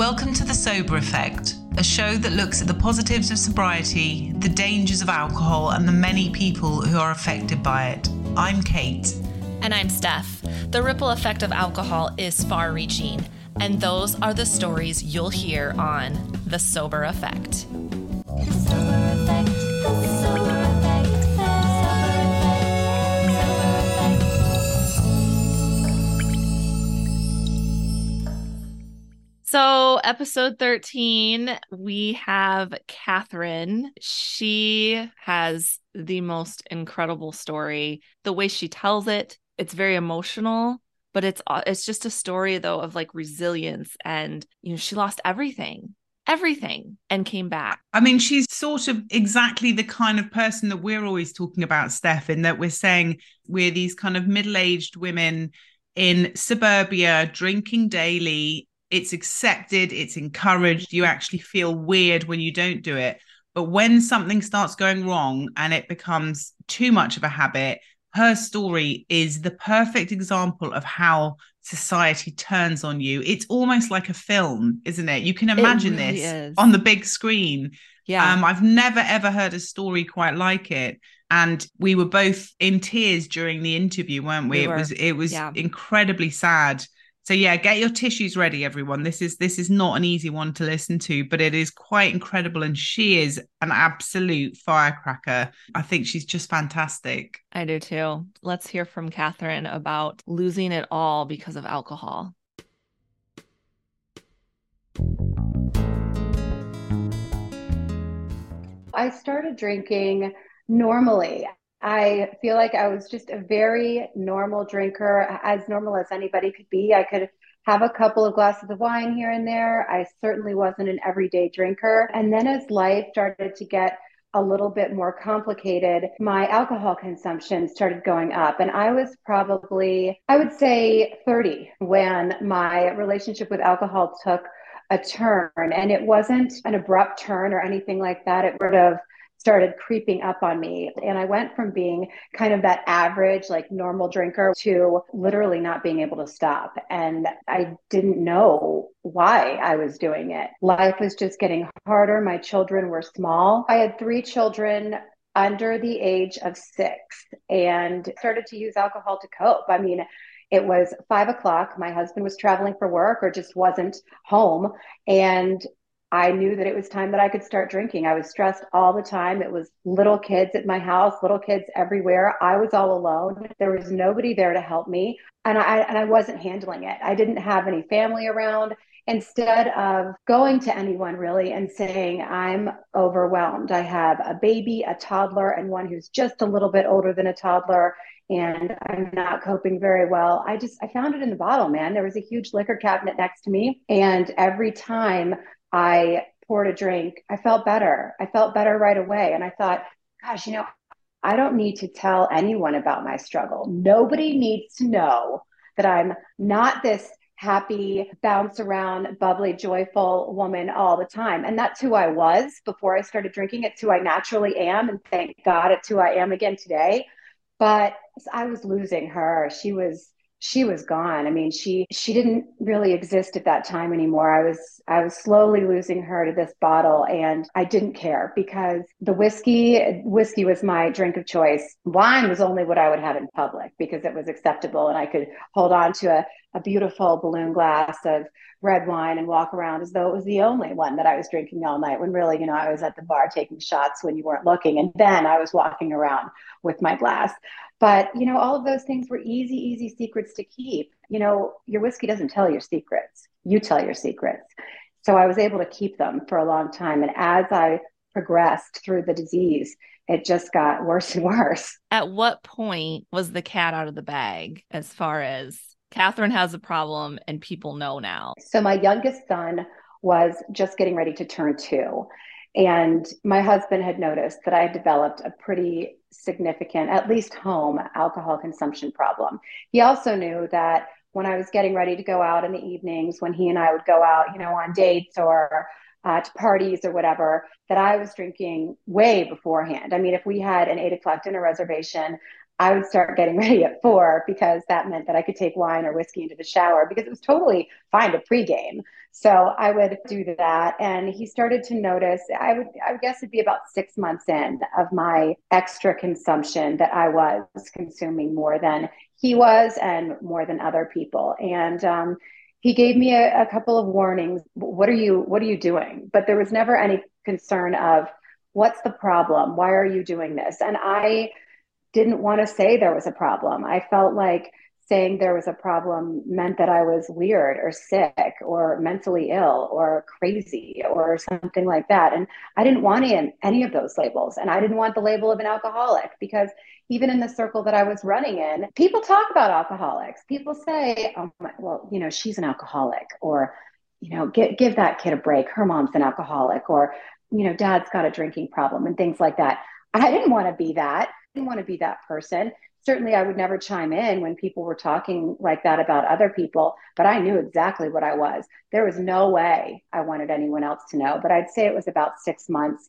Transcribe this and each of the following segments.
Welcome to The Sober Effect, a show that looks at the positives of sobriety, the dangers of alcohol, and the many people who are affected by it. I'm Kate. And I'm Steph. The ripple effect of alcohol is far reaching, and those are the stories you'll hear on The Sober Effect. So, episode 13, we have Katherine. She has the most incredible story. The way she tells it, it's very emotional, but it's uh, it's just a story though of like resilience and you know, she lost everything. Everything and came back. I mean, she's sort of exactly the kind of person that we're always talking about, Steph, in that we're saying we're these kind of middle aged women in suburbia drinking daily it's accepted, it's encouraged. You actually feel weird when you don't do it. But when something starts going wrong and it becomes too much of a habit, her story is the perfect example of how society turns on you. It's almost like a film, isn't it? You can imagine really this is. on the big screen. Yeah. Um, I've never ever heard a story quite like it. And we were both in tears during the interview, weren't we? we were. It was it was yeah. incredibly sad so yeah get your tissues ready everyone. This is this is not an easy one to listen to but it is quite incredible and she is an absolute firecracker. I think she's just fantastic. I do too. Let's hear from katherine about losing it all because of alcohol. I started drinking normally I feel like I was just a very normal drinker, as normal as anybody could be. I could have a couple of glasses of wine here and there. I certainly wasn't an everyday drinker. And then as life started to get a little bit more complicated, my alcohol consumption started going up. And I was probably, I would say 30 when my relationship with alcohol took a turn. And it wasn't an abrupt turn or anything like that. It sort of started creeping up on me. And I went from being kind of that average, like normal drinker to literally not being able to stop. And I didn't know why I was doing it. Life was just getting harder. My children were small. I had three children under the age of six and started to use alcohol to cope. I mean, it was five o'clock. My husband was traveling for work or just wasn't home. And I knew that it was time that I could start drinking. I was stressed all the time. It was little kids at my house, little kids everywhere. I was all alone. There was nobody there to help me, and I and I wasn't handling it. I didn't have any family around. Instead of going to anyone really and saying, I'm overwhelmed, I have a baby, a toddler, and one who's just a little bit older than a toddler, and I'm not coping very well. I just I found it in the bottle, man. There was a huge liquor cabinet next to me, and every time I poured a drink, I felt better. I felt better right away. And I thought, gosh, you know, I don't need to tell anyone about my struggle. Nobody needs to know that I'm not this happy, bounce around, bubbly, joyful woman all the time. And that's who I was before I started drinking. It's who I naturally am. And thank God it's who I am again today. But I was losing her. She was she was gone. I mean, she she didn't really exist at that time anymore. I was I was slowly losing her to this bottle and I didn't care because the whiskey whiskey was my drink of choice. Wine was only what I would have in public because it was acceptable and I could hold on to a, a beautiful balloon glass of red wine and walk around as though it was the only one that I was drinking all night when really, you know, I was at the bar taking shots when you weren't looking. And then I was walking around with my glass. But, you know, all of those things were easy, easy secrets to keep. You know, your whiskey doesn't tell your secrets, you tell your secrets. So I was able to keep them for a long time. And as I progressed through the disease, it just got worse and worse. At what point was the cat out of the bag as far as Katherine has a problem and people know now? So my youngest son was just getting ready to turn two. And my husband had noticed that I had developed a pretty significant, at least home, alcohol consumption problem. He also knew that when I was getting ready to go out in the evenings, when he and I would go out, you know, on dates or uh, to parties or whatever, that I was drinking way beforehand. I mean, if we had an eight o'clock dinner reservation, I would start getting ready at four because that meant that I could take wine or whiskey into the shower because it was totally fine to pregame. So I would do that. And he started to notice, I would, I would guess it'd be about six months in of my extra consumption that I was consuming more than he was and more than other people. And, um, he gave me a, a couple of warnings. What are you, what are you doing? But there was never any concern of what's the problem? Why are you doing this? And I didn't want to say there was a problem. I felt like saying there was a problem meant that I was weird or sick or mentally ill or crazy or something like that. And I didn't want any, any of those labels. And I didn't want the label of an alcoholic because even in the circle that I was running in, people talk about alcoholics. People say, oh, my, well, you know, she's an alcoholic or, you know, give, give that kid a break. Her mom's an alcoholic or, you know, dad's got a drinking problem and things like that. I didn't want to be that. Didn't want to be that person. Certainly, I would never chime in when people were talking like that about other people, but I knew exactly what I was. There was no way I wanted anyone else to know. But I'd say it was about six months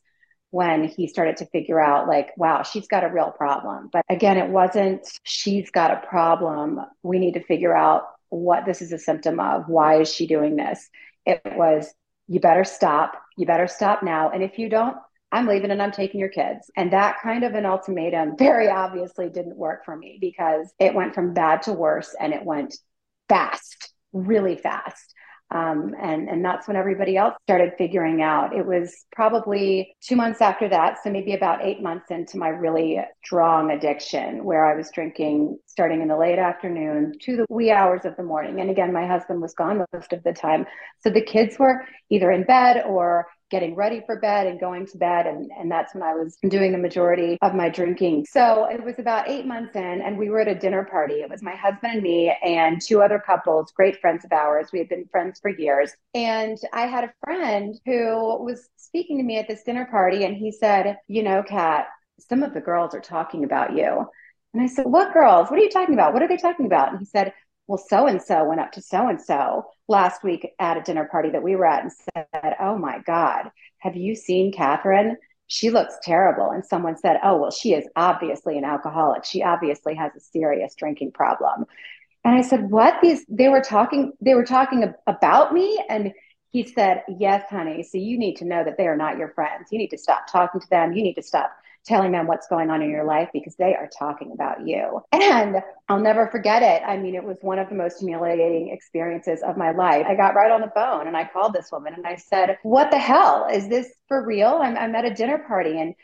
when he started to figure out, like, wow, she's got a real problem. But again, it wasn't she's got a problem. We need to figure out what this is a symptom of. Why is she doing this? It was, you better stop. You better stop now. And if you don't, I'm leaving and I'm taking your kids. And that kind of an ultimatum very obviously didn't work for me because it went from bad to worse and it went fast, really fast. Um, and and that's when everybody else started figuring out. It was probably two months after that, so maybe about eight months into my really strong addiction, where I was drinking starting in the late afternoon to the wee hours of the morning. And again, my husband was gone most of the time, so the kids were either in bed or getting ready for bed and going to bed. And, and that's when I was doing the majority of my drinking. So it was about eight months in, and we were at a dinner party. It was my husband and me and two other couples, great friends of ours. We had been friends for years. And I had a friend who was speaking to me at this dinner party, and he said, You know, Kat, some of the girls are talking about you. And I said, What girls? What are you talking about? What are they talking about? And he said, well, so and so went up to so and so last week at a dinner party that we were at and said, Oh my God, have you seen Katherine? She looks terrible. And someone said, Oh, well, she is obviously an alcoholic. She obviously has a serious drinking problem. And I said, What? These they were talking, they were talking about me. And he said, Yes, honey. So you need to know that they are not your friends. You need to stop talking to them. You need to stop telling them what's going on in your life because they are talking about you. And I'll never forget it. I mean, it was one of the most humiliating experiences of my life. I got right on the phone and I called this woman and I said, What the hell? Is this for real? I'm, I'm at a dinner party and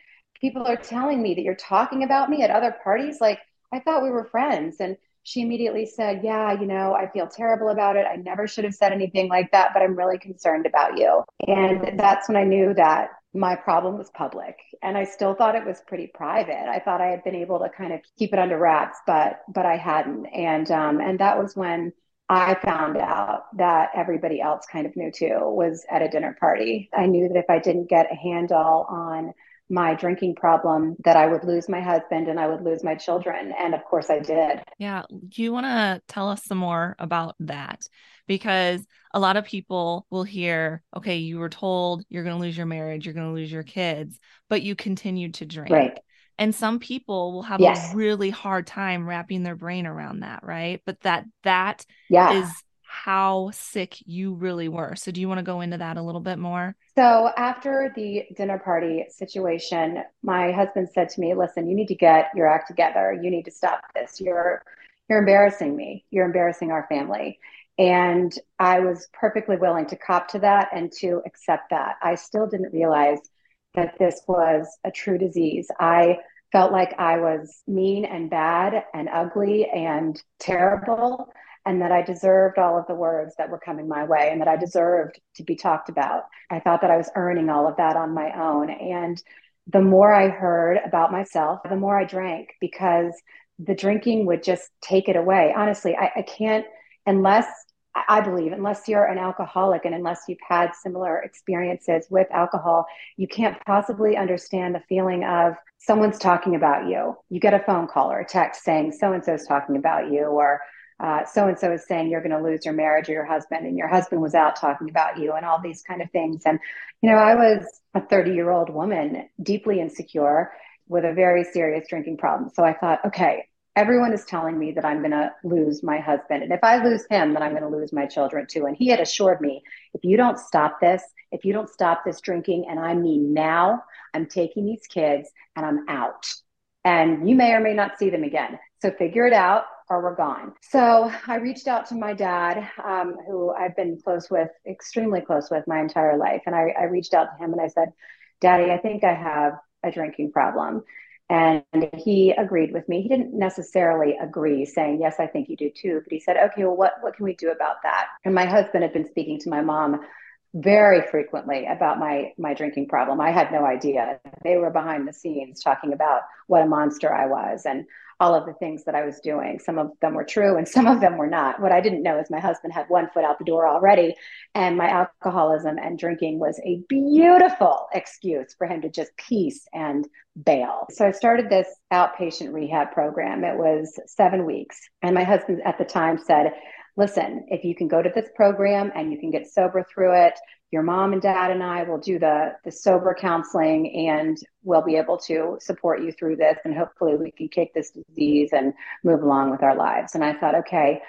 people are telling me that you're talking about me at other parties. Like, I thought we were friends. And she immediately said, Yeah, you know, I feel terrible about it. I never should have said anything like that, but I'm really concerned about you. And that's when I knew that my problem was public and i still thought it was pretty private i thought i had been able to kind of keep it under wraps but but i hadn't and um and that was when i found out that everybody else kind of knew too was at a dinner party i knew that if i didn't get a handle on my drinking problem that I would lose my husband and I would lose my children. And of course I did. Yeah. Do you want to tell us some more about that? Because a lot of people will hear, okay, you were told you're going to lose your marriage, you're going to lose your kids, but you continued to drink. Right. And some people will have yes. a really hard time wrapping their brain around that, right? But that that yeah. is how sick you really were. So, do you want to go into that a little bit more? So, after the dinner party situation, my husband said to me, "Listen, you need to get your act together. You need to stop this. You're you're embarrassing me. You're embarrassing our family." And I was perfectly willing to cop to that and to accept that. I still didn't realize that this was a true disease. I felt like I was mean and bad and ugly and terrible and that I deserved all of the words that were coming my way and that I deserved to be talked about. I thought that I was earning all of that on my own. And the more I heard about myself, the more I drank because the drinking would just take it away. Honestly, I, I can't, unless I believe, unless you're an alcoholic and unless you've had similar experiences with alcohol, you can't possibly understand the feeling of someone's talking about you. You get a phone call or a text saying so and so is talking about you, or so and so is saying you're going to lose your marriage or your husband, and your husband was out talking about you, and all these kind of things. And, you know, I was a 30 year old woman, deeply insecure with a very serious drinking problem. So I thought, okay, everyone is telling me that I'm going to lose my husband. And if I lose him, then I'm going to lose my children too. And he had assured me if you don't stop this, if you don't stop this drinking, and I mean now, I'm taking these kids and I'm out. And you may or may not see them again. So figure it out or we're gone. So I reached out to my dad, um, who I've been close with, extremely close with my entire life. And I, I reached out to him and I said, Daddy, I think I have a drinking problem. And he agreed with me. He didn't necessarily agree, saying, Yes, I think you do too. But he said, Okay, well, what, what can we do about that? And my husband had been speaking to my mom very frequently about my my drinking problem. I had no idea. They were behind the scenes talking about what a monster I was and all of the things that I was doing. Some of them were true and some of them were not. What I didn't know is my husband had one foot out the door already, and my alcoholism and drinking was a beautiful excuse for him to just peace and bail. So I started this outpatient rehab program. It was seven weeks. And my husband at the time said, Listen, if you can go to this program and you can get sober through it, your mom and dad and I will do the the sober counseling and we'll be able to support you through this and hopefully we can kick this disease and move along with our lives. And I thought, okay,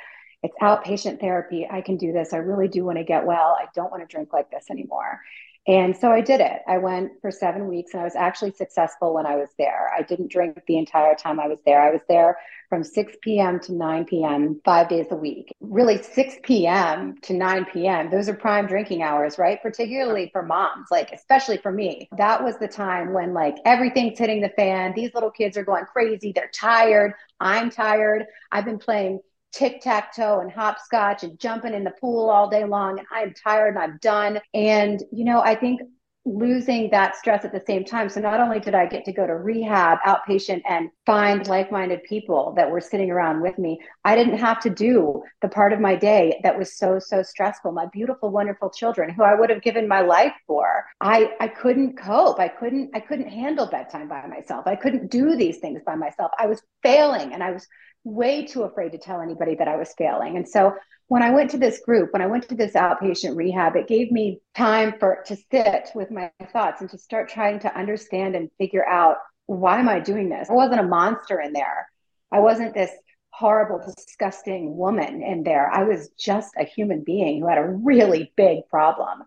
it's outpatient therapy. I can do this. I really do want to get well. I don't want to drink like this anymore. And so I did it. I went for seven weeks and I was actually successful when I was there. I didn't drink the entire time I was there. I was there from 6 p.m. to 9 p.m., five days a week. Really, 6 p.m. to 9 p.m., those are prime drinking hours, right? Particularly for moms, like, especially for me. That was the time when, like, everything's hitting the fan. These little kids are going crazy. They're tired. I'm tired. I've been playing tic tac toe and hopscotch and jumping in the pool all day long. And I'm tired and I'm done. And, you know, I think losing that stress at the same time. So not only did I get to go to rehab outpatient and find like-minded people that were sitting around with me, I didn't have to do the part of my day that was so so stressful. My beautiful wonderful children who I would have given my life for. I I couldn't cope. I couldn't I couldn't handle bedtime by myself. I couldn't do these things by myself. I was failing and I was way too afraid to tell anybody that I was failing. And so when I went to this group, when I went to this outpatient rehab, it gave me time for to sit with my thoughts and to start trying to understand and figure out why am I doing this? I wasn't a monster in there. I wasn't this horrible, disgusting woman in there. I was just a human being who had a really big problem.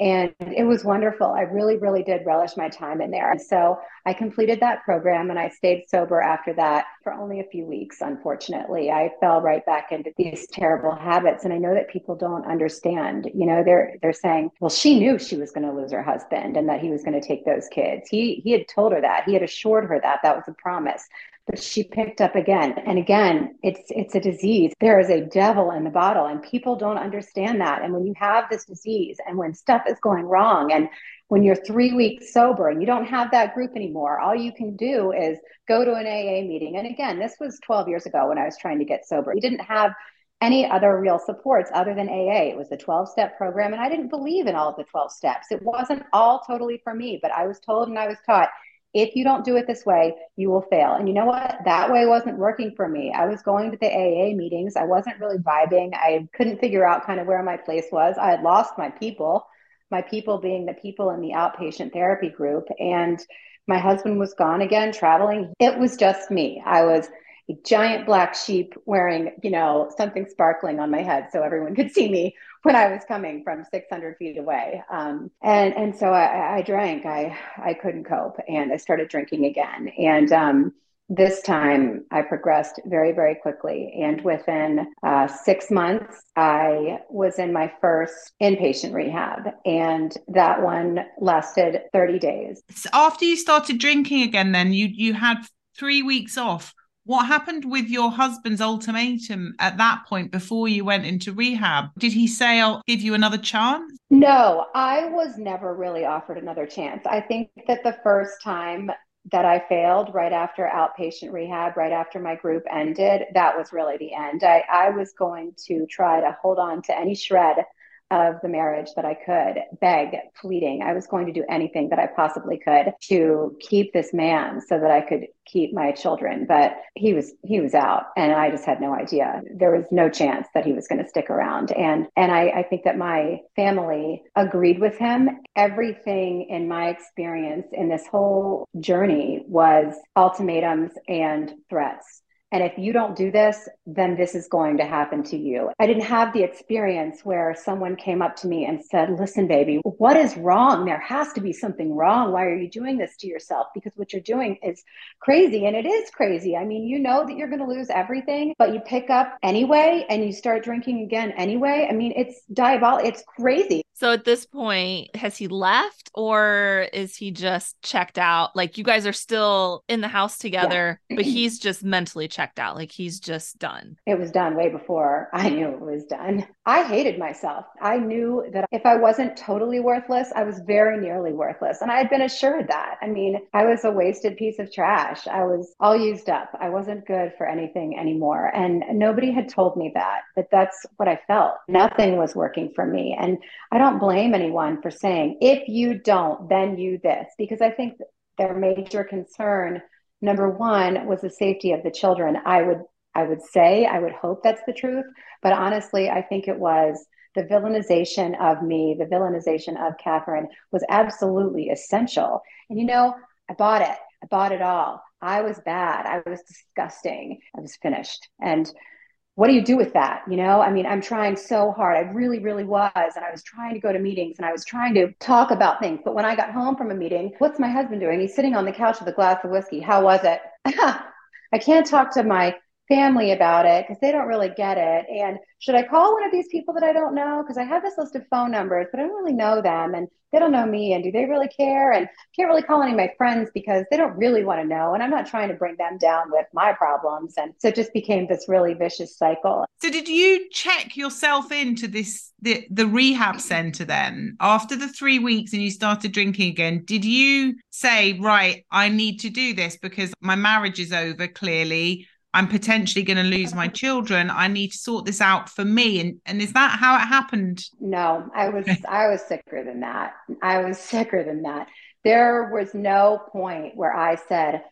And it was wonderful. I really, really did relish my time in there. And so I completed that program and I stayed sober after that for only a few weeks, unfortunately. I fell right back into these terrible habits. And I know that people don't understand. You know, they're they're saying, well, she knew she was going to lose her husband and that he was going to take those kids. He he had told her that. He had assured her that. That was a promise but she picked up again. And again it's it's a disease. There is a devil in the bottle and people don't understand that. And when you have this disease and when stuff is going wrong and when you're three weeks sober and you don't have that group anymore all you can do is go to an aa meeting. And again this was 12 years ago when i was trying to get sober. We didn't have any other real supports other than AA. It was a 12 step program, and I didn't believe in all of the 12 steps. It wasn't all totally for me, but I was told and I was taught if you don't do it this way, you will fail. And you know what? That way wasn't working for me. I was going to the AA meetings. I wasn't really vibing. I couldn't figure out kind of where my place was. I had lost my people, my people being the people in the outpatient therapy group. And my husband was gone again, traveling. It was just me. I was a giant black sheep wearing, you know, something sparkling on my head so everyone could see me when I was coming from 600 feet away. Um, and and so I, I, drank. I I couldn't cope, and I started drinking again. And um, this time, I progressed very very quickly. And within uh, six months, I was in my first inpatient rehab, and that one lasted 30 days. After you started drinking again, then you you had three weeks off what happened with your husband's ultimatum at that point before you went into rehab? Did he say, I'll give you another chance? No, I was never really offered another chance. I think that the first time that I failed right after outpatient rehab, right after my group ended, that was really the end. I, I was going to try to hold on to any shred of the marriage that I could, beg, pleading. I was going to do anything that I possibly could to keep this man so that I could keep my children. But he was he was out and I just had no idea. There was no chance that he was going to stick around. And and I, I think that my family agreed with him. Everything in my experience in this whole journey was ultimatums and threats And if you don't do this, then this is going to happen to you. I didn't have the experience where someone came up to me and said, Listen, baby, what is wrong? There has to be something wrong. Why are you doing this to yourself? Because what you're doing is crazy. And it is crazy. I mean, you know that you're going to lose everything, but you pick up anyway and you start drinking again anyway. I mean, it's diabolical. It's crazy. So at this point, has he left or is he just checked out? Like you guys are still in the house together, yeah. but he's just mentally checked out. Like he's just done. It was done way before I knew it was done. I hated myself. I knew that if I wasn't totally worthless, I was very nearly worthless. And I had been assured that. I mean, I was a wasted piece of trash. I was all used up. I wasn't good for anything anymore. And nobody had told me that, but that's what I felt. Nothing was working for me. And I don't blame anyone for saying, if you don't, then you this, because I think their major concern, number one, was the safety of the children. I would I would say, I would hope that's the truth. But honestly, I think it was the villainization of me, the villainization of Katherine was absolutely essential. And you know, I bought it. I bought it all. I was bad. I was disgusting. I was finished. And what do you do with that? You know, I mean, I'm trying so hard. I really, really was. And I was trying to go to meetings and I was trying to talk about things. But when I got home from a meeting, what's my husband doing? He's sitting on the couch with a glass of whiskey. How was it? I can't talk to my family about it because they don't really get it. And should I call one of these people that I don't know? Because I have this list of phone numbers, but I don't really know them and they don't know me. And do they really care? And can't really call any of my friends because they don't really want to know. And I'm not trying to bring them down with my problems. And so it just became this really vicious cycle. So did you check yourself into this the, the rehab center then after the three weeks and you started drinking again? Did you say, right, I need to do this because my marriage is over clearly? I'm potentially going to lose my children. I need to sort this out for me. And and is that how it happened? No, I was I was sicker than that. I was sicker than that. There was no point where I said,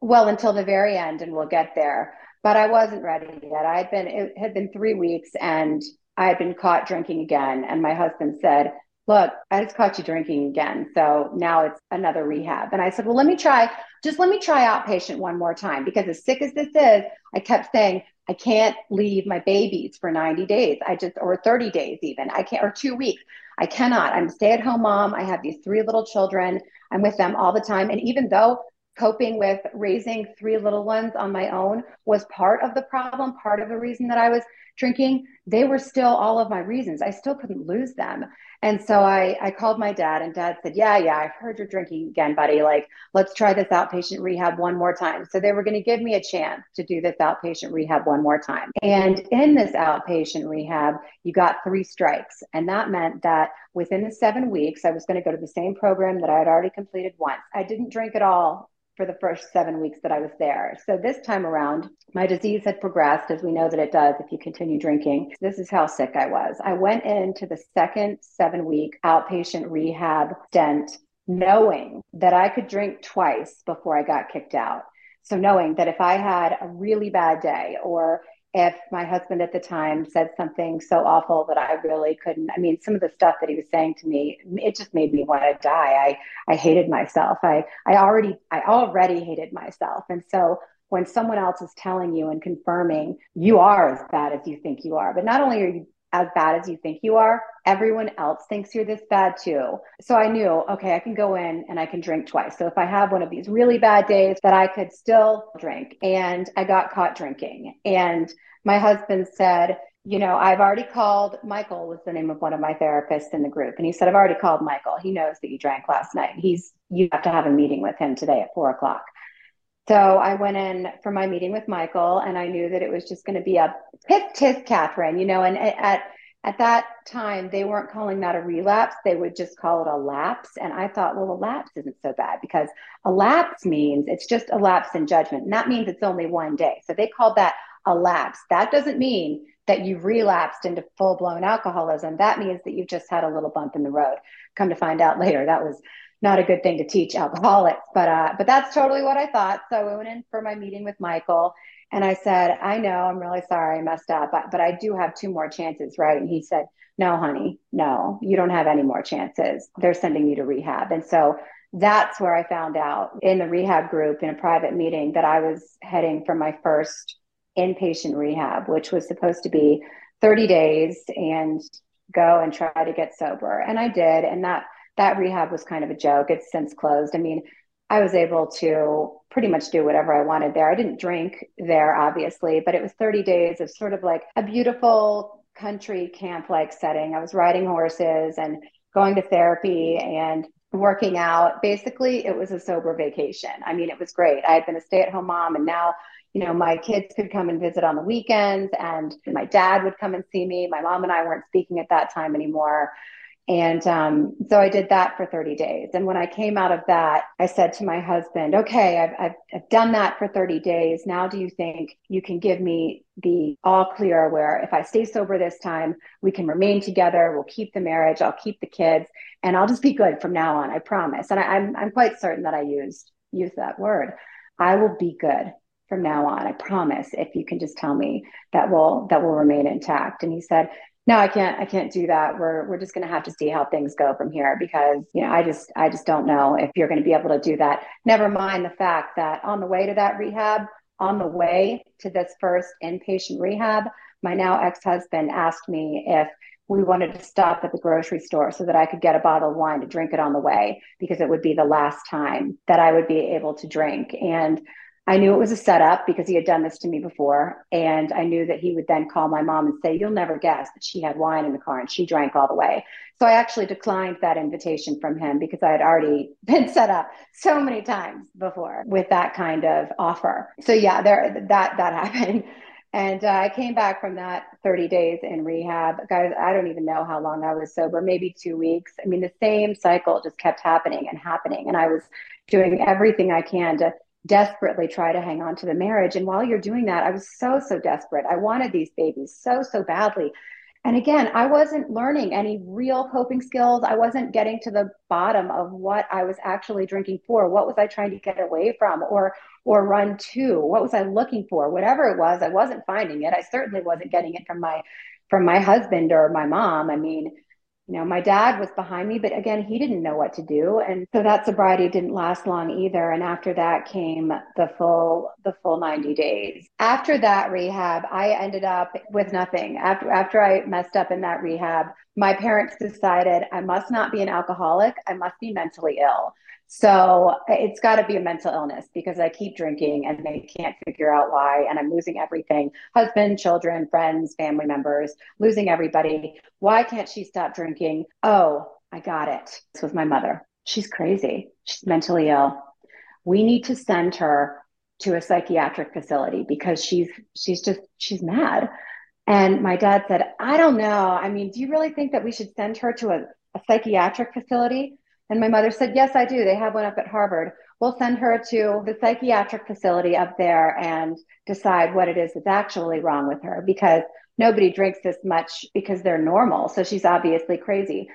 well, until the very end and we'll get there. But I wasn't ready yet. I had been it had been three weeks and I had been caught drinking again. And my husband said, Look, I just caught you drinking again. So now it's another rehab. And I said, Well, let me try just let me try outpatient one more time because as sick as this is, I kept saying, I can't leave my babies for 90 days. I just, or 30 days even. I can't, or two weeks. I cannot. I'm a stay at home mom. I have these three little children. I'm with them all the time. And even though coping with raising three little ones on my own was part of the problem, part of the reason that I was drinking, they were still all of my reasons. I still couldn't lose them. And so I, I called my dad, and dad said, Yeah, yeah, I've heard you're drinking again, buddy. Like, let's try this outpatient rehab one more time. So they were going to give me a chance to do this outpatient rehab one more time. And in this outpatient rehab, you got three strikes. And that meant that within the seven weeks, I was going to go to the same program that I had already completed once. I didn't drink at all for the first seven weeks that I was there. So this time around, my disease had progressed, as we know that it does if you continue drinking. This is how sick I was. I went into the second seven week outpatient rehab stint knowing that I could drink twice before I got kicked out. So knowing that if I had a really bad day or if my husband at the time said something so awful that I really couldn't. I mean, some of the stuff that he was saying to me, it just made me want to die. I I hated myself. I I already I already hated myself. And so when someone else is telling you and confirming you are as bad as you think you are, but not only are you as bad as you think you are, everyone else thinks you're this bad too. So I knew, okay, I can go in and I can drink twice. So if I have one of these really bad days, that I could still drink. And I got caught drinking. And my husband said, you know, I've already called Michael was the name of one of my therapists in the group. And he said, I've already called Michael. He knows that you drank last night. He's you have to have a meeting with him today at four o'clock. So I went in for my meeting with Michael and I knew that it was just going to be a piss tis Katherine, you know, and at at that time they weren't calling that a relapse, they would just call it a lapse. And I thought, well, a lapse isn't so bad because a lapse means it's just a lapse in judgment. And that means it's only one day. So they called that a lapse. That doesn't mean that you've relapsed into full blown alcoholism. That means that you've just had a little bump in the road. Come to find out later, that was not a good thing to teach alcoholics, but uh, but that's totally what I thought. So I went in for my meeting with Michael, and I said, I know, I'm really sorry, I messed up, but, but I do have two more chances, right? And he said, No, honey, no, you don't have any more chances. They're sending you to rehab, and so that's where I found out in the rehab group in a private meeting that I was heading for my first inpatient rehab, which was supposed to be 30 days and go and try to get sober. And I did. And that that rehab was kind of a joke. It's since closed. I mean, I was able to pretty much do whatever I wanted there. I didn't drink there, obviously, but it was 30 days of sort of like a beautiful country camp like setting. I was riding horses and going to therapy and working out. Basically, it was a sober vacation. I mean, it was great. I had been a stay at home mom and now you know, my kids could come and visit on the weekends, and my dad would come and see me. My mom and I weren't speaking at that time anymore. And um, so I did that for 30 days. And when I came out of that, I said to my husband, okay, I've, I've, I've, done that for 30 days. Now, do you think you can give me the all clear where if I stay sober this time, we can remain together, we'll keep the marriage, I'll keep the kids, and I'll just be good from now on, I promise. And I, I'm, I'm quite certain that I used, used that word. I will be good from now on. I promise if you can just tell me that will that will remain intact. And he said, no, I can't, I can't do that. We're, we're just going to have to see how things go from here because, you know, I just, I just don't know if you're going to be able to do that. Never mind the fact that on the way to that rehab, on the way to this first inpatient rehab, my now ex-husband asked me if we wanted to stop at the grocery store so that I could get a bottle of wine to drink it on the way because it would be the last time that I would be able to drink. And I knew it was a setup because he had done this to me before. And I knew that he would then call my mom and say, You'll never guess that she had wine in the car and she drank all the way. So I actually declined that invitation from him because I had already been set up so many times before with that kind of offer. So yeah, there that that happened. And uh, I came back from that 30 days in rehab. Guys, I don't even know how long I was sober, maybe two weeks. I mean, the same cycle just kept happening and happening. And I was doing everything I can to desperately try to hang on to the marriage. And while you're doing that, I was so, so desperate. I wanted these babies so, so badly. And again, I wasn't learning any real coping skills. I wasn't getting to the bottom of what I was actually drinking for. What was I trying to get away from or or run to? What was I looking for? Whatever it was, I wasn't finding it. I certainly wasn't getting it from my from my husband or my mom. I mean, you know, my dad was behind me, but again, he didn't know what to do. And so that sobriety didn't last long either. And after that came the full, the full 90 days. After that rehab, I ended up with nothing. After, after I messed up in that rehab, my parents decided I must not be an alcoholic. I must be mentally ill. So it's got to be a mental illness because I keep drinking and they can't figure out why. And I'm losing everything husband, children, friends, family members, losing everybody. Why can't she stop drinking? Oh, I got it. This was my mother. She's crazy. She's mentally ill. We need to send her to a psychiatric facility because she's she's just she's mad. And my dad said, I don't know. I mean, do you really think that we should send her to a, a psychiatric facility? And my mother said, Yes, I do. They have one up at Harvard. We'll send her to the psychiatric facility up there and decide what it is that's actually wrong with her because nobody drinks this much because they're normal. So she's obviously crazy.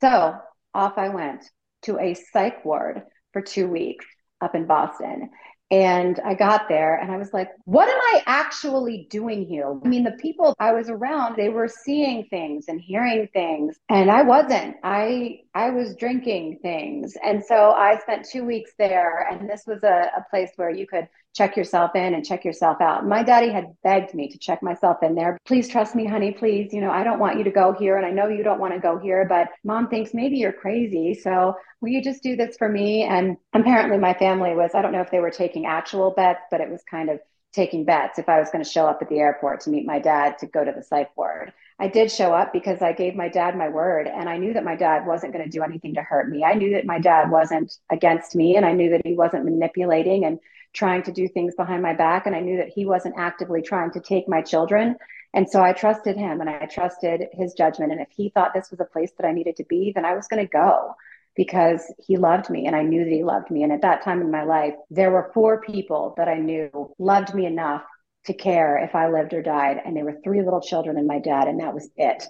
So off I went to a psych ward for two weeks up in Boston. And I got there and I was like, what am I actually doing here? I mean, the people I was around, they were seeing things and hearing things. And I wasn't. I I was drinking things. And so I spent two weeks there. And this was a, a place where you could check yourself in and check yourself out. My daddy had begged me to check myself in there. Please trust me, honey. Please, you know, I don't want you to go here. And I know you don't want to go here, but mom thinks maybe you're crazy. So will you just do this for me? And apparently my family was, I don't know if they were taking actual bets, but it was kind of taking bets if I was going to show up at the airport to meet my dad to go to the psych ward. I did show up because I gave my dad my word and I knew that my dad wasn't going to do anything to hurt me. I knew that my dad wasn't against me and I knew that he wasn't manipulating and trying to do things behind my back. And I knew that he wasn't actively trying to take my children. And so I trusted him and I trusted his judgment. And if he thought this was a place that I needed to be, then I was going to go because he loved me and I knew that he loved me. And at that time in my life, there were four people that I knew loved me enough to care if I lived or died. And there were three little children and my dad, and that was it.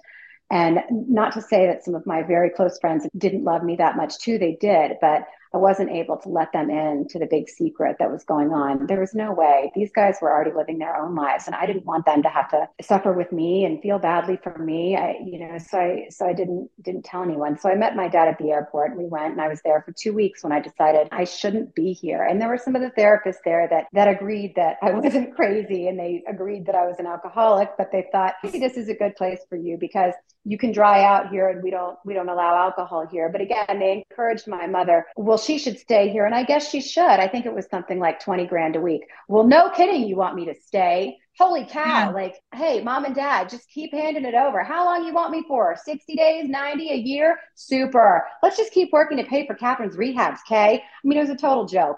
And not to say that some of my very close friends didn't love me that much too, they did, but I wasn't able to let them in to the big secret that was going on. There was no way. These guys were already living their own lives, and I didn't want them to have to suffer with me and feel badly for me. I, you know, so I so I didn't didn't tell anyone. So I met my dad at the airport, and we went, and I was there for two weeks when I decided I shouldn't be here. And there were some of the therapists there that that agreed that I wasn't crazy, and they agreed that I was an alcoholic, but they thought maybe this is a good place for you because you can dry out here and we don't we don't allow alcohol here but again they encouraged my mother well she should stay here. And i guess she should. I think it was something like 20 grand a week. Well no kidding you want me to stay. Holy cow yeah. like hey mom and dad just keep handing it over. How long you want me for? 60 days 90 a year? Super. Let's just keep working to pay for katherine's rehabs okay i mean it was a total joke.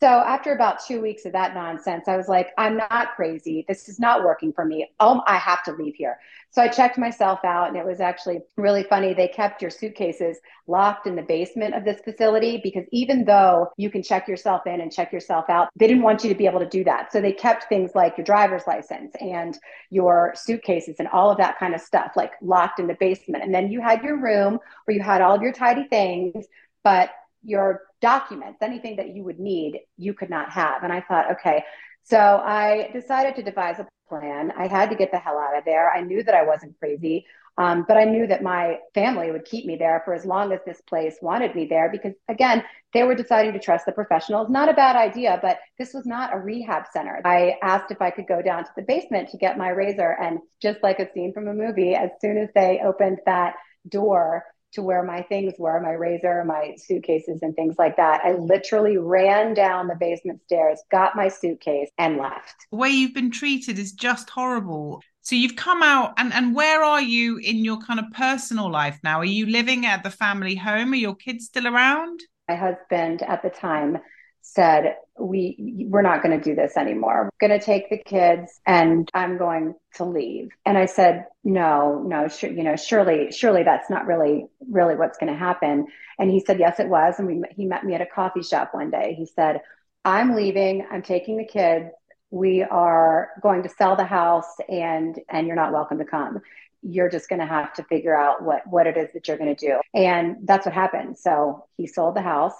So after about two weeks of that nonsense, I was like, I'm not crazy. This is not working for me. Oh, I have to leave here. So I checked myself out, and it was actually really funny. They kept your suitcases locked in the basement of this facility because even though you can check yourself in and check yourself out, they didn't want you to be able to do that. So they kept things like your driver's license and your suitcases and all of that kind of stuff like locked in the basement. And then you had your room where you had all of your tidy things, but your documents, anything that you would need, you could not have. And I thought, okay. So I decided to devise a plan. I had to get the hell out of there. I knew that I wasn't crazy, um, but I knew that my family would keep me there for as long as this place wanted me there because, again, they were deciding to trust the professionals. Not a bad idea, but this was not a rehab center. I asked if I could go down to the basement to get my razor. And just like a scene from a movie, as soon as they opened that door, to where my things were my razor, my suitcases, and things like that. I literally ran down the basement stairs, got my suitcase, and left. The way you've been treated is just horrible. So you've come out and and where are you in your kind of personal life now? Are you living at the family home? Are your kids still around? My husband at the time said we we're not going to do this anymore. We're going to take the kids and i'm going to leave. And i said no no you know surely surely that's not really really what's going to happen. And he said yes it was. And we he met me at a coffee shop one day. He said i'm leaving. I'm taking the kids. We are going to sell the house and and you're not welcome to come. You're just going to have to figure out what what it is that you're going to do. And that's what happened. So he sold the house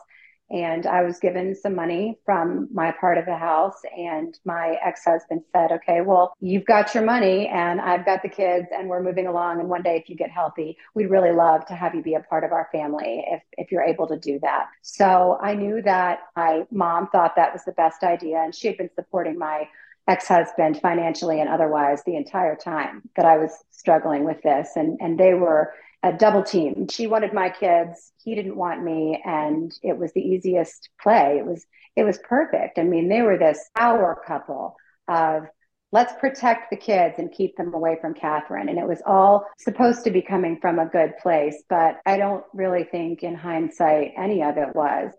and I was given some money from my part of the house. And my ex husband said, Okay, well, you've got your money and I've got the kids and we're moving along. And one day, if you get healthy, we'd really love to have you be a part of our family if, if you're able to do that. So I knew that my mom thought that was the best idea. And she had been supporting my ex husband financially and otherwise the entire time that I was struggling with this. And, and they were a double team. She wanted my kids, he didn't want me, and it was the easiest play. It was it was perfect. I mean, they were this power couple of let's protect the kids and keep them away from Katherine. And it was all supposed to be coming from a good place, but I don't really think in hindsight any of it was.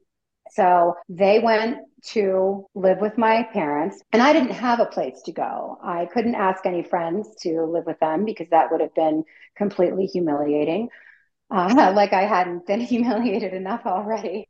So they went to live with my parents, and I didn't have a place to go. I couldn't ask any friends to live with them because that would have been completely humiliating. Uh, like I hadn't been humiliated enough already.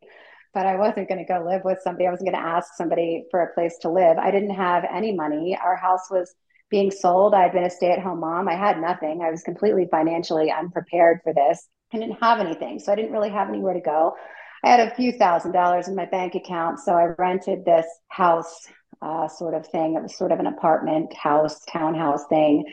But I wasn't going to go live with somebody. I wasn't going to ask somebody for a place to live. I didn't have any money. Our house was being sold. I had been a stay at home mom. I had nothing. I was completely financially unprepared for this. I didn't have anything. So I didn't really have anywhere to go. I had a few thousand dollars in my bank account. So I rented this house uh, sort of thing. It was sort of an apartment house, townhouse thing,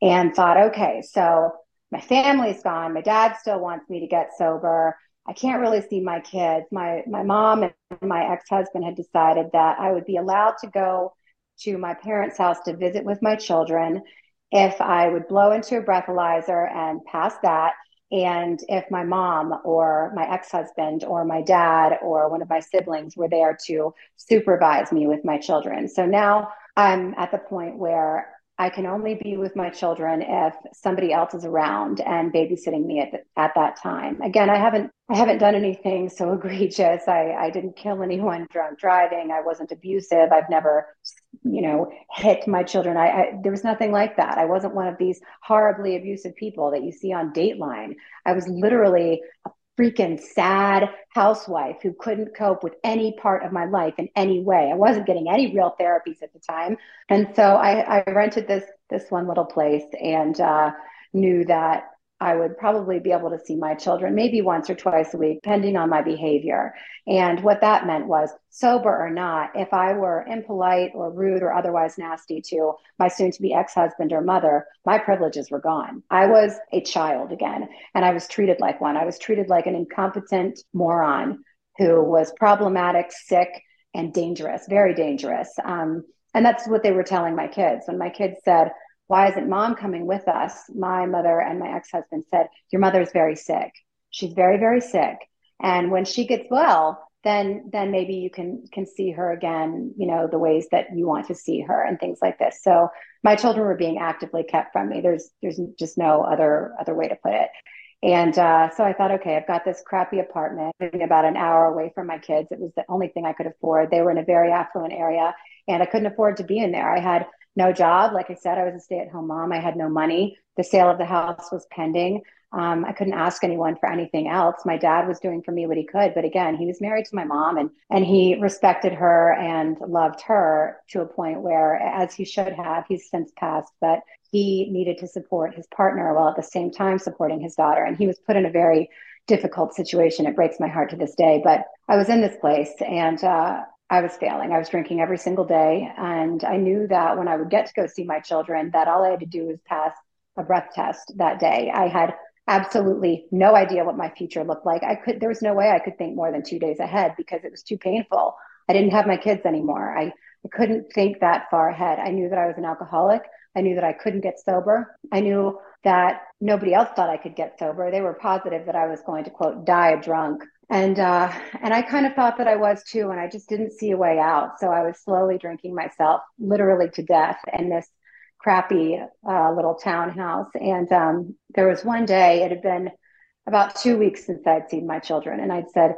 and thought, okay, so my family's gone. My dad still wants me to get sober. I can't really see my kids. My my mom and my ex-husband had decided that I would be allowed to go to my parents' house to visit with my children if I would blow into a breathalyzer and pass that and if my mom or my ex husband or my dad or one of my siblings were there to supervise me with my children. So now I'm at the point where I can only be with my children if somebody else is around and babysitting me at, the, at that time. Again, I haven't I haven't done anything so egregious. I, I didn't kill anyone drunk driving. I wasn't abusive. I've never, you know, hit my children. I, I there was nothing like that. I wasn't one of these horribly abusive people that you see on Dateline. I was literally a freaking sad housewife who couldn't cope with any part of my life in any way. I wasn't getting any real therapies at the time, and so I, I rented this this one little place and uh, knew that I would probably be able to see my children maybe once or twice a week, depending on my behavior. And what that meant was, sober or not, if I were impolite or rude or otherwise nasty to my soon to be ex husband or mother, my privileges were gone. I was a child again, and I was treated like one. I was treated like an incompetent moron who was problematic, sick, and dangerous, very dangerous. Um, and that's what they were telling my kids. When my kids said, why isn't mom coming with us? My mother and my ex husband said, Your mother's very sick. She's very, very sick. And when she gets well, then then maybe you can can see her again you know the ways that you want to see her and things like this so my children were being actively kept from me there's there's just no other other way to put it and uh, so i thought okay i've got this crappy apartment about an hour away from my kids it was the only thing i could afford they were in a very affluent area and i couldn't afford to be in there i had no job. Like I said, I was a stay at home mom. I had no money. The sale of the house was pending. Um, I couldn't ask anyone for anything else. My dad was doing for me what he could, but again, he was married to my mom, and and he respected her and loved her to a point where, as he should have, he's since passed, but he needed to support his partner while at the same time supporting his daughter, and he was put in a very difficult situation. It breaks my heart to this day, but I was in this place, and uh, I was failing. I was drinking every single day. And I knew that when I would get to go see my children, that all I had to do was pass a breath test that day. I had absolutely no idea what my future looked like. I could, there was no way I could think more than two days ahead because it was too painful. I didn't have my kids anymore. I, I couldn't think that far ahead. I knew that I was an alcoholic. I knew that I couldn't get sober. I knew that nobody else thought I could get sober. They were positive that I was going to quote die drunk and uh, and I kind of thought that I was too, and I just didn't see a way out. So I was slowly drinking myself literally to death in this crappy uh, little townhouse. And um, there was one day; it had been about two weeks since I'd seen my children, and I'd said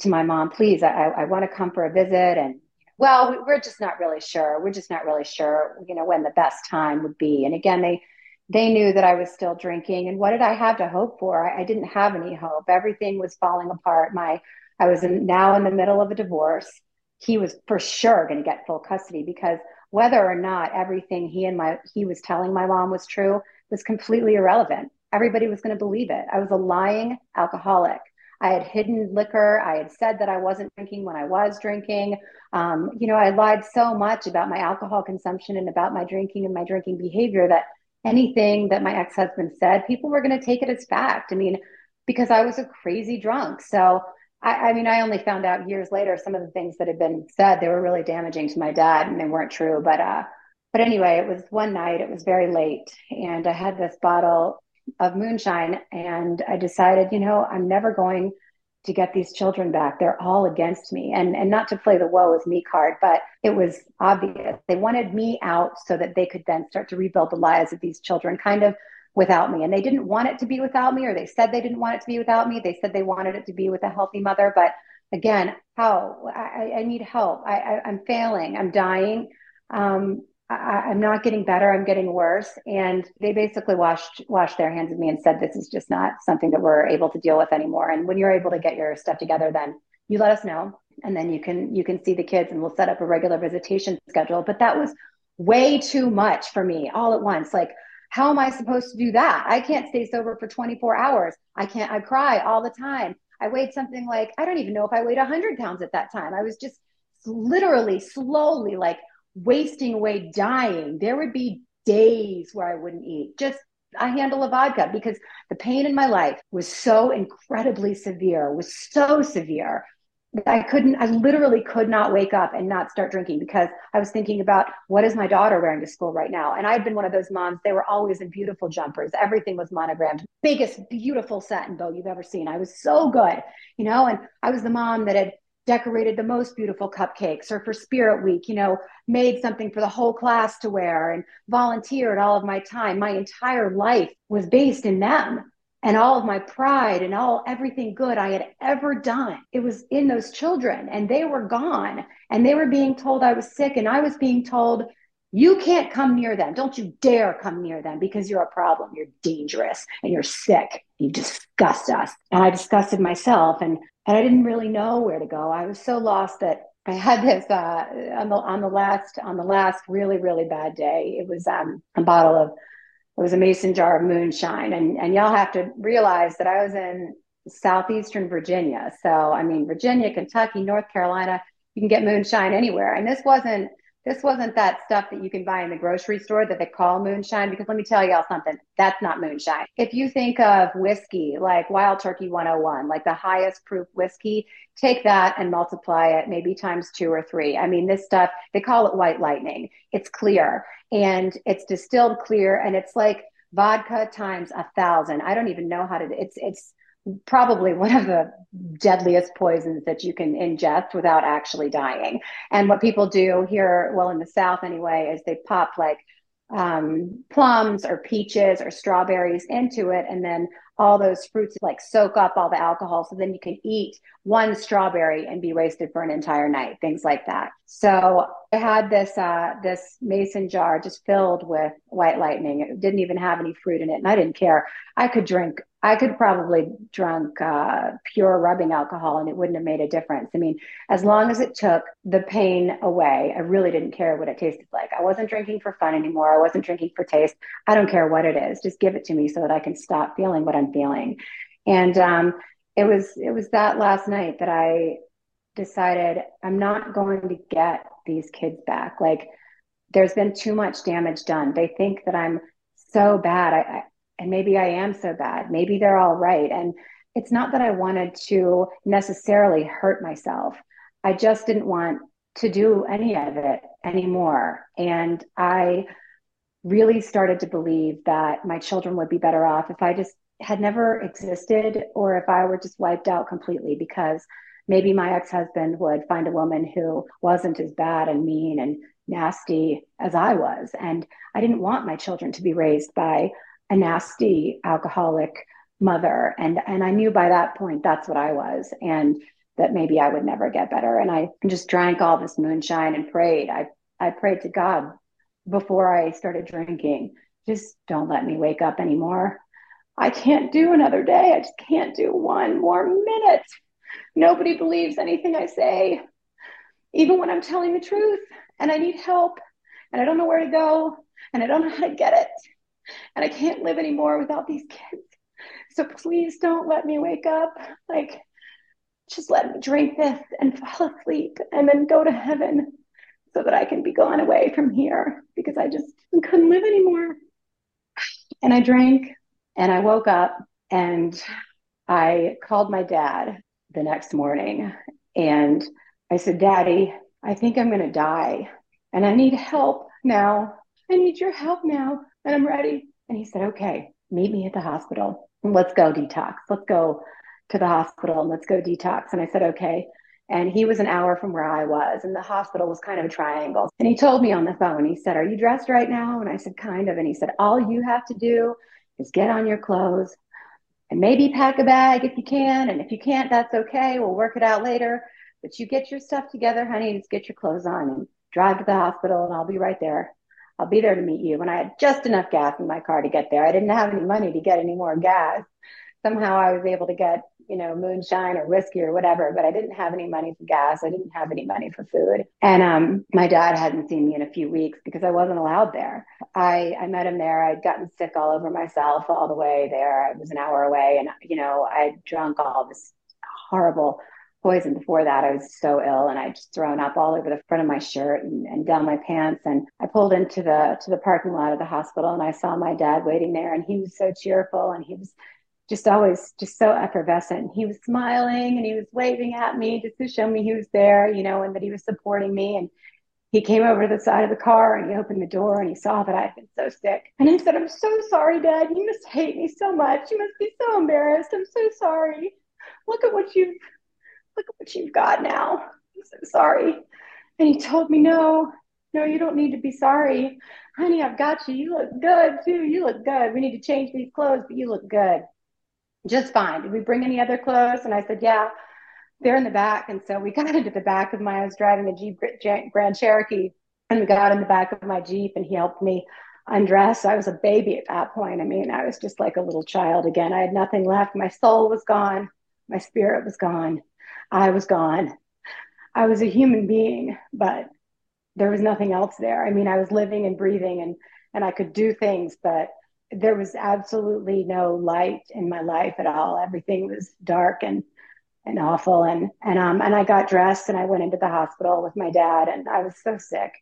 to my mom, "Please, I, I want to come for a visit." And well, we're just not really sure. We're just not really sure, you know, when the best time would be. And again, they they knew that I was still drinking. And what did I have to hope for? I, I didn't have any hope. Everything was falling apart. My I was in, now in the middle of a divorce. He was for sure going to get full custody because whether or not everything he and my he was telling my mom was true was completely irrelevant. Everybody was going to believe it. I was a lying alcoholic. I had hidden liquor. I had said that I wasn't drinking when I was drinking. Um, you know, I lied so much about my alcohol consumption and about my drinking and my drinking behavior that anything that my ex husband said, people were going to take it as fact. I mean, because I was a crazy drunk. So, I, I, mean, I only found out years later some of the things that had been said. They were really damaging to my dad, and they weren't true. But, uh, but anyway, it was one night. It was very late, and I had this bottle of moonshine, and I decided, you know, I'm never going to get these children back. They're all against me. And and not to play the woe is me card, but it was obvious. They wanted me out so that they could then start to rebuild the lives of these children kind of without me. And they didn't want it to be without me, or they said they didn't want it to be without me. They said they wanted it to be with a healthy mother. But again, how I, I need help. I, I, am failing. I'm dying. Um, I, am not getting better. I'm getting worse. And they basically washed washed their hands of me and said, "This is just not something that we're able to deal with anymore." And when you're able to get your stuff together, then you let us know, and then you can you can see the kids, and we'll set up a regular visitation schedule. But that was way too much for me all at once. Like, how am I supposed to do that? I can't stay sober for 24 hours. I can't. I cry all the time. I weighed something like I don't even know if I weighed 100 pounds at that time. I was just literally slowly like wasting away, dying. There would be days where I wouldn't eat, just a handle of vodka because the pain in my life was so incredibly severe, was so severe. That I couldn't, I literally could not wake up and not start drinking because I was thinking about what is my daughter wearing to school right now? And I'd been one of those moms, they were always in beautiful jumpers. Everything was monogrammed, biggest, beautiful satin bow you've ever seen. I was so good, you know, and I was the mom that had decorated the most beautiful cupcakes or for spirit week you know made something for the whole class to wear and volunteered all of my time my entire life was based in them and all of my pride and all everything good i had ever done it was in those children and they were gone and they were being told i was sick and i was being told you can't come near them. Don't you dare come near them because you're a problem. You're dangerous and you're sick. You disgust us. And I disgusted myself and, and I didn't really know where to go. I was so lost that I had this uh, on the on the last on the last really really bad day. It was um, a bottle of it was a mason jar of moonshine. And, and y'all have to realize that I was in southeastern Virginia. So, I mean, Virginia, Kentucky, North Carolina, you can get moonshine anywhere. And this wasn't this wasn't that stuff that you can buy in the grocery store that they call moonshine because let me tell y'all something that's not moonshine. If you think of whiskey like wild turkey 101 like the highest proof whiskey take that and multiply it maybe times two or three. I mean this stuff they call it white lightning. It's clear and it's distilled clear and it's like vodka times a thousand. I don't even know how to it's it's probably one of the deadliest poisons that you can ingest without actually dying. And what people do here, well, in the South anyway, is they pop like um, plums or peaches or strawberries into it, and then all those fruits like soak up all the alcohol. So then you can eat one strawberry and be wasted for an entire night, things like that. So I had this uh, this mason jar just filled with white lightning. It didn't even have any fruit in it, and I didn't care. I could drink I could probably drunk uh, pure rubbing alcohol and it wouldn't have made a difference. I mean, as long as it took the pain away, I really didn't care what it tasted like. I wasn't drinking for fun anymore. I wasn't drinking for taste. I don't care what it is. Just give it to me so that I can stop feeling what I'm feeling. And um, it was it was that last night that I decided I'm not going to get these kids back. Like, there's been too much damage done. They think that I'm so bad. I, and maybe I am so bad. Maybe they're all right. And it's not that I wanted to necessarily hurt myself. I just didn't want to do any of it anymore. And I really started to believe that my children would be better off if I just had never existed or if I were just wiped out completely because maybe my ex husband would find a woman who wasn't as bad and mean and nasty as I was. And I didn't want my children to be raised by a nasty alcoholic mother. And and I knew by that point that's what I was and that maybe I would never get better. And I just drank all this moonshine and prayed. I I prayed to God before I started drinking just don't let me wake up anymore. I can't do another day. I just can't do one more minute. Nobody believes anything I say even when I'm telling the truth. And I need help. And I don't know where to go. And I don't know how to get it and I can't live anymore without these kids. So please don't let me wake up. Like, just let me drink this and fall asleep and then go to heaven so that I can be gone away from here because I just couldn't live anymore. And I drank and I woke up and I called my dad the next morning and I said, Daddy, I think I'm going to die and I need help now. I need your help now and I'm ready. And he said, okay, meet me at the hospital. Let's go detox. Let's go to the hospital and let's go detox. And I said, okay. And he was an hour from where I was, and the hospital was kind of a triangle. And he told me on the phone, he said, Are you dressed right now? And I said, Kind of. And he said, All you have to do is get on your clothes and maybe pack a bag if you can. And if you can't, that's okay. We'll work it out later. But you get your stuff together, honey, just get your clothes on and drive to the hospital, and I'll be right there. I'll be there to meet you. And I had just enough gas in my car to get there. I didn't have any money to get any more gas. Somehow I was able to get, you know, moonshine or whiskey or whatever, but I didn't have any money for gas. I didn't have any money for food. And um, my dad hadn't seen me in a few weeks because I wasn't allowed there. I, I met him there. I'd gotten sick all over myself all the way there. I was an hour away and, you know, I'd drunk all this horrible poison before that. I was so ill and I just thrown up all over the front of my shirt and, and, down my pants. And I pulled into the to the parking lot of the hospital and I saw my dad waiting there and he was so cheerful and he was just always just so effervescent. He was smiling and he was waving at me just to show me he was there, you know, and that he was supporting me. And he came over to the side of the car and he opened the door and he saw that I had been so sick. And he said, I'm so sorry, Dad. You must hate me so much. You must be so embarrassed. I'm so sorry. Look at what you've look at what you've got now. I'm so sorry. And he told me, no, no, you don't need to be sorry. Honey, I've got you. You look good too. You look good. We need to change these clothes, but you look good. Just fine. Did we bring any other clothes? And I said, yeah, they're in the back. And so we got into the back of my, I was driving a Jeep Grand Cherokee and we got in the back of my Jeep and he helped me undress. I was a baby at that point. I mean, I was just like a little child again. I had nothing left. My soul was gone. My spirit was gone. I was gone. I was a human being, but there was nothing else there. I mean, I was living and breathing and and I could do things, but there was absolutely no light in my life at all. Everything was dark and and awful. And and um and I got dressed and I went into the hospital with my dad and I was so sick.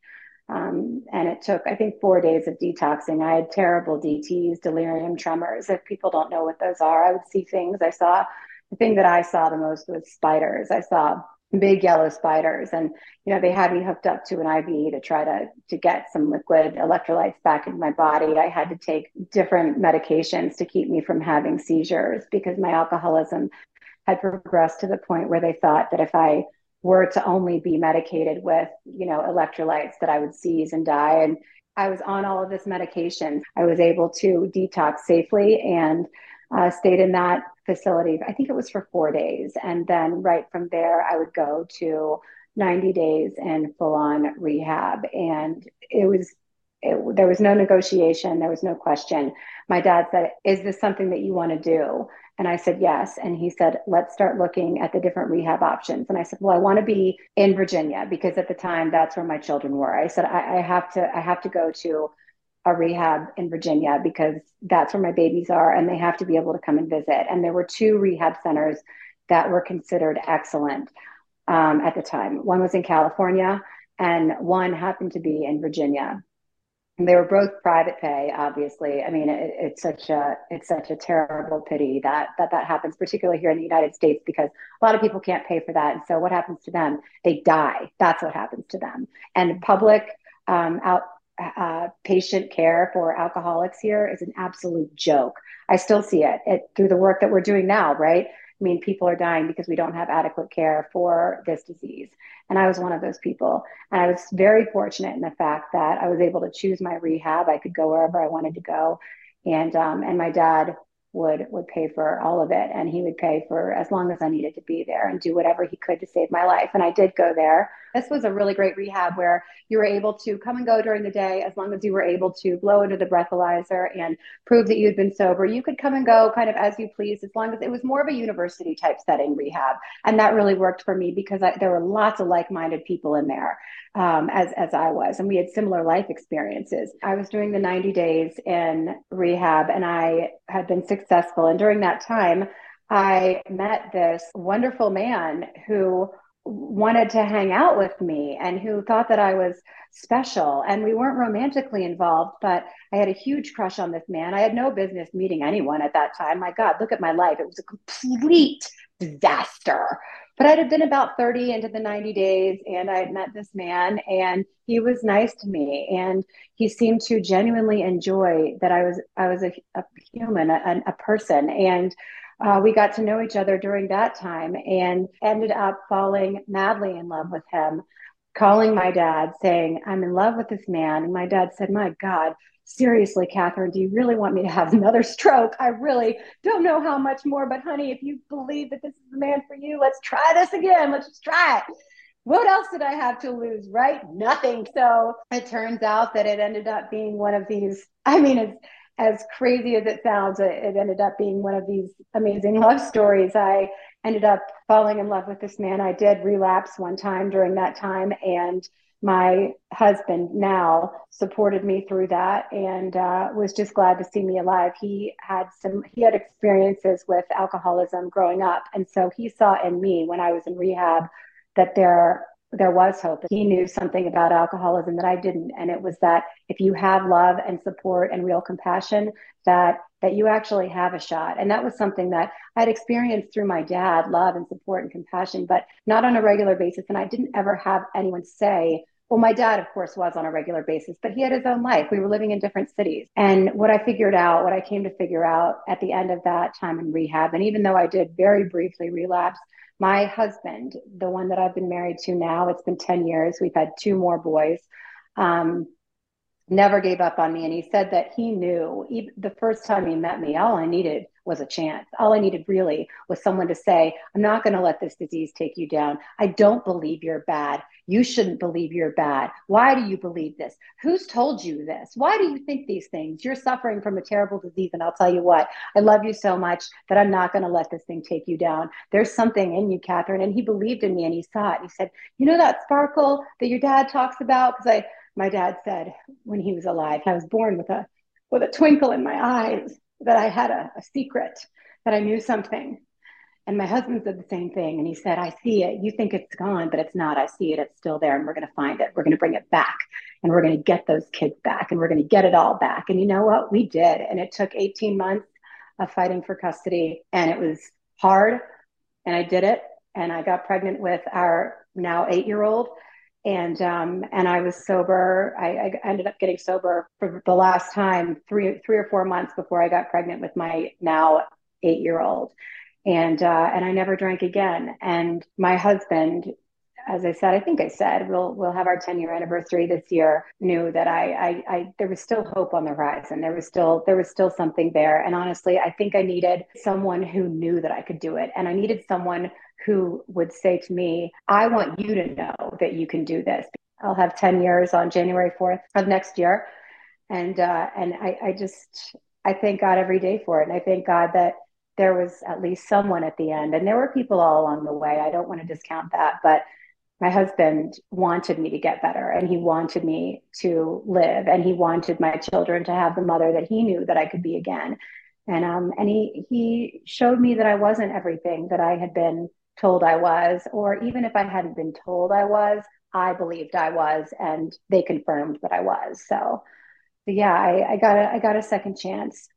Um, and it took, I think, four days of detoxing. I had terrible DTs, delirium tremors. If people don't know what those are, I would see things. I saw the thing that I saw the most was spiders. I saw big yellow spiders and you know they had me hooked up to an iv to try to to get some liquid electrolytes back into my body. I had to take different medications to keep me from having seizures because my alcoholism had progressed to the point where they thought that if i were to only be medicated with you know electrolytes that i would seize and die. And i was on all of this medication. I was able to detox safely and uh, stayed in that facility. I think it was for four days. And then right from there, I would go to 90 days in full on rehab. And it was, it, there was no negotiation, there was no question. My dad said, Is this something that you want to do? And I said, Yes. And he said, Let's start looking at the different rehab options. And I said, Well, I want to be in Virginia because at the time that's where my children were. I said, I, I have to, I have to go to a rehab in Virginia because that's where my babies are and they have to be able to come and visit. And there were two rehab centers that were considered excellent um, at the time. One was in California and one happened to be in Virginia. And they were both private pay, obviously. I mean, it, it's such a it's such a terrible pity that that that happens, particularly here in the United States, because a lot of people can't pay for that. And so, what happens to them? They die. That's what happens to them. And public um, out uh, patient care for alcoholics here is an absolute joke. I still see it, it through the work that we're doing now, right? I mean, people are dying because we don't have adequate care for this disease. And I was one of those people. And I was very fortunate in the fact that I was able to choose my rehab. I could go wherever I wanted to go. And um, and my dad would would pay for all of it and he would pay for as long as I needed to be there and do whatever he could to save my life and I did go there. This was a really great rehab where you were able to come and go during the day as long as you were able to blow into the breathalyzer and prove that you had been sober. You could come and go kind of as you please as long as it was more of a university type setting rehab and that really worked for me because I, there were lots of like-minded people in there um, as as I was and we had similar life experiences. I was doing the 90 days in rehab and I had been successful successful. And during that time, I met this wonderful man who wanted to hang out with me and who thought that I was special. And we weren't romantically involved, but I had a huge crush on this man. I had no business meeting anyone at that time. My God, look at my life. It was a complete disaster. But I'd have been about 30 into the 90 days and I had met this man and he was nice to me and he seemed to genuinely enjoy that I was I was a, a human, a, a person. And uh, we got to know each other during that time and ended up falling madly in love with him calling my dad saying i'm in love with this man and my dad said my god seriously, Katherine, do you really want me to have another stroke? I really don't know how much more, but honey, if you believe that this is the man for you, let's try this again. Let's just try it. What else did I have to lose, right? Nothing. So it turns out that it ended up being one of these. I mean, it's as crazy as it sounds, it ended up being one of these amazing love stories. I ended up falling in love with this man. I did relapse one time during that time and my husband now supported me through that and uh, was just glad to see me alive. He had some he had experiences with alcoholism growing up, and so he saw in me when I was in rehab that there there was hope. He knew something about alcoholism that I didn't, and it was that if you have love and support and real compassion, that that you actually have a shot. And that was something that I had experienced through my dad, love and support and compassion, but not on a regular basis. And I didn't ever have anyone say, well, my dad, of course, was on a regular basis, but he had his own life. We were living in different cities. And what I figured out, what I came to figure out at the end of that time in rehab, and even though I did very briefly relapse, my husband, the one that I've been married to now, it's been 10 years. We've had two more boys. Um, never gave up on me. And he said that he knew even the first time he met me, all I needed was a chance. All I needed really was someone to say, I'm not going to let this disease take you down. I don't believe you're bad. You shouldn't believe you're bad. Why do you believe this? Who's told you this? Why do you think these things? You're suffering from a terrible disease. And I'll tell you what, I love you so much that I'm not going to let this thing take you down. There's something in you, Katherine. And he believed in me and he saw it. He said, You know that sparkle that your dad talks about? Because I, my dad said when he was alive, I was born with a with a twinkle in my eyes that I had a, a secret, that I knew something. And my husband said the same thing. And he said, I see it. You think it's gone, but it's not. I see it. It's still there. And we're going to find it. We're going to bring it back. And we're going to get those kids back. And we're going to get it all back. And you know what? We did. And it took 18 months of fighting for custody. And it was hard. And I did it. And I got pregnant with our now eight year old. And um, and I was sober. I, I ended up getting sober for the last time three three or four months before I got pregnant with my now eight year old and uh, and I never drank again. And my husband, as I said, I think I said we'll we'll have our 10 year anniversary this year. Knew that I, I I there was still hope on the horizon. There was still there was still something there. And honestly, I think I needed someone who knew that I could do it, and I needed someone who would say to me, "I want you to know that you can do this." I'll have 10 years on January 4th of next year, and uh, and I, I just I thank God every day for it, and I thank God that there was at least someone at the end. And there were people all along the way. I don't want to discount that, but my husband wanted me to get better and he wanted me to live and he wanted my children to have the mother that he knew that I could be again. And um and he he showed me that I wasn't everything that I had been told I was, or even if I hadn't been told I was, I believed I was, and they confirmed that I was. So, yeah, I, I got a I got a second chance.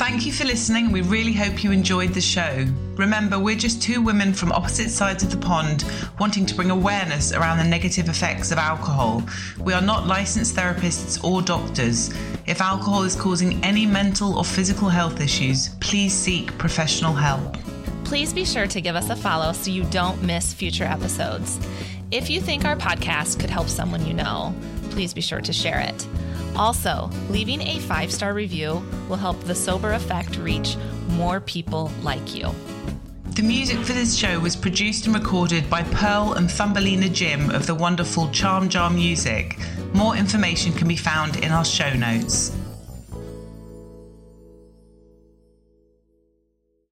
Thank you for listening, we really hope you enjoyed the show. Remember, we're just two women from opposite sides of the pond wanting to bring awareness around the negative effects of alcohol. We are not licensed therapists or doctors. If alcohol is causing any mental or physical health issues, please seek professional help. Please be sure to give us a follow so you don't miss future episodes. If you think our podcast could help someone you know, please be sure to share it. Also, leaving a five star review will help the Sober Effect reach more people like you. The music for this show was produced and recorded by Pearl and Thumbelina Jim of the wonderful Charm Jar Music. More information can be found in our show notes.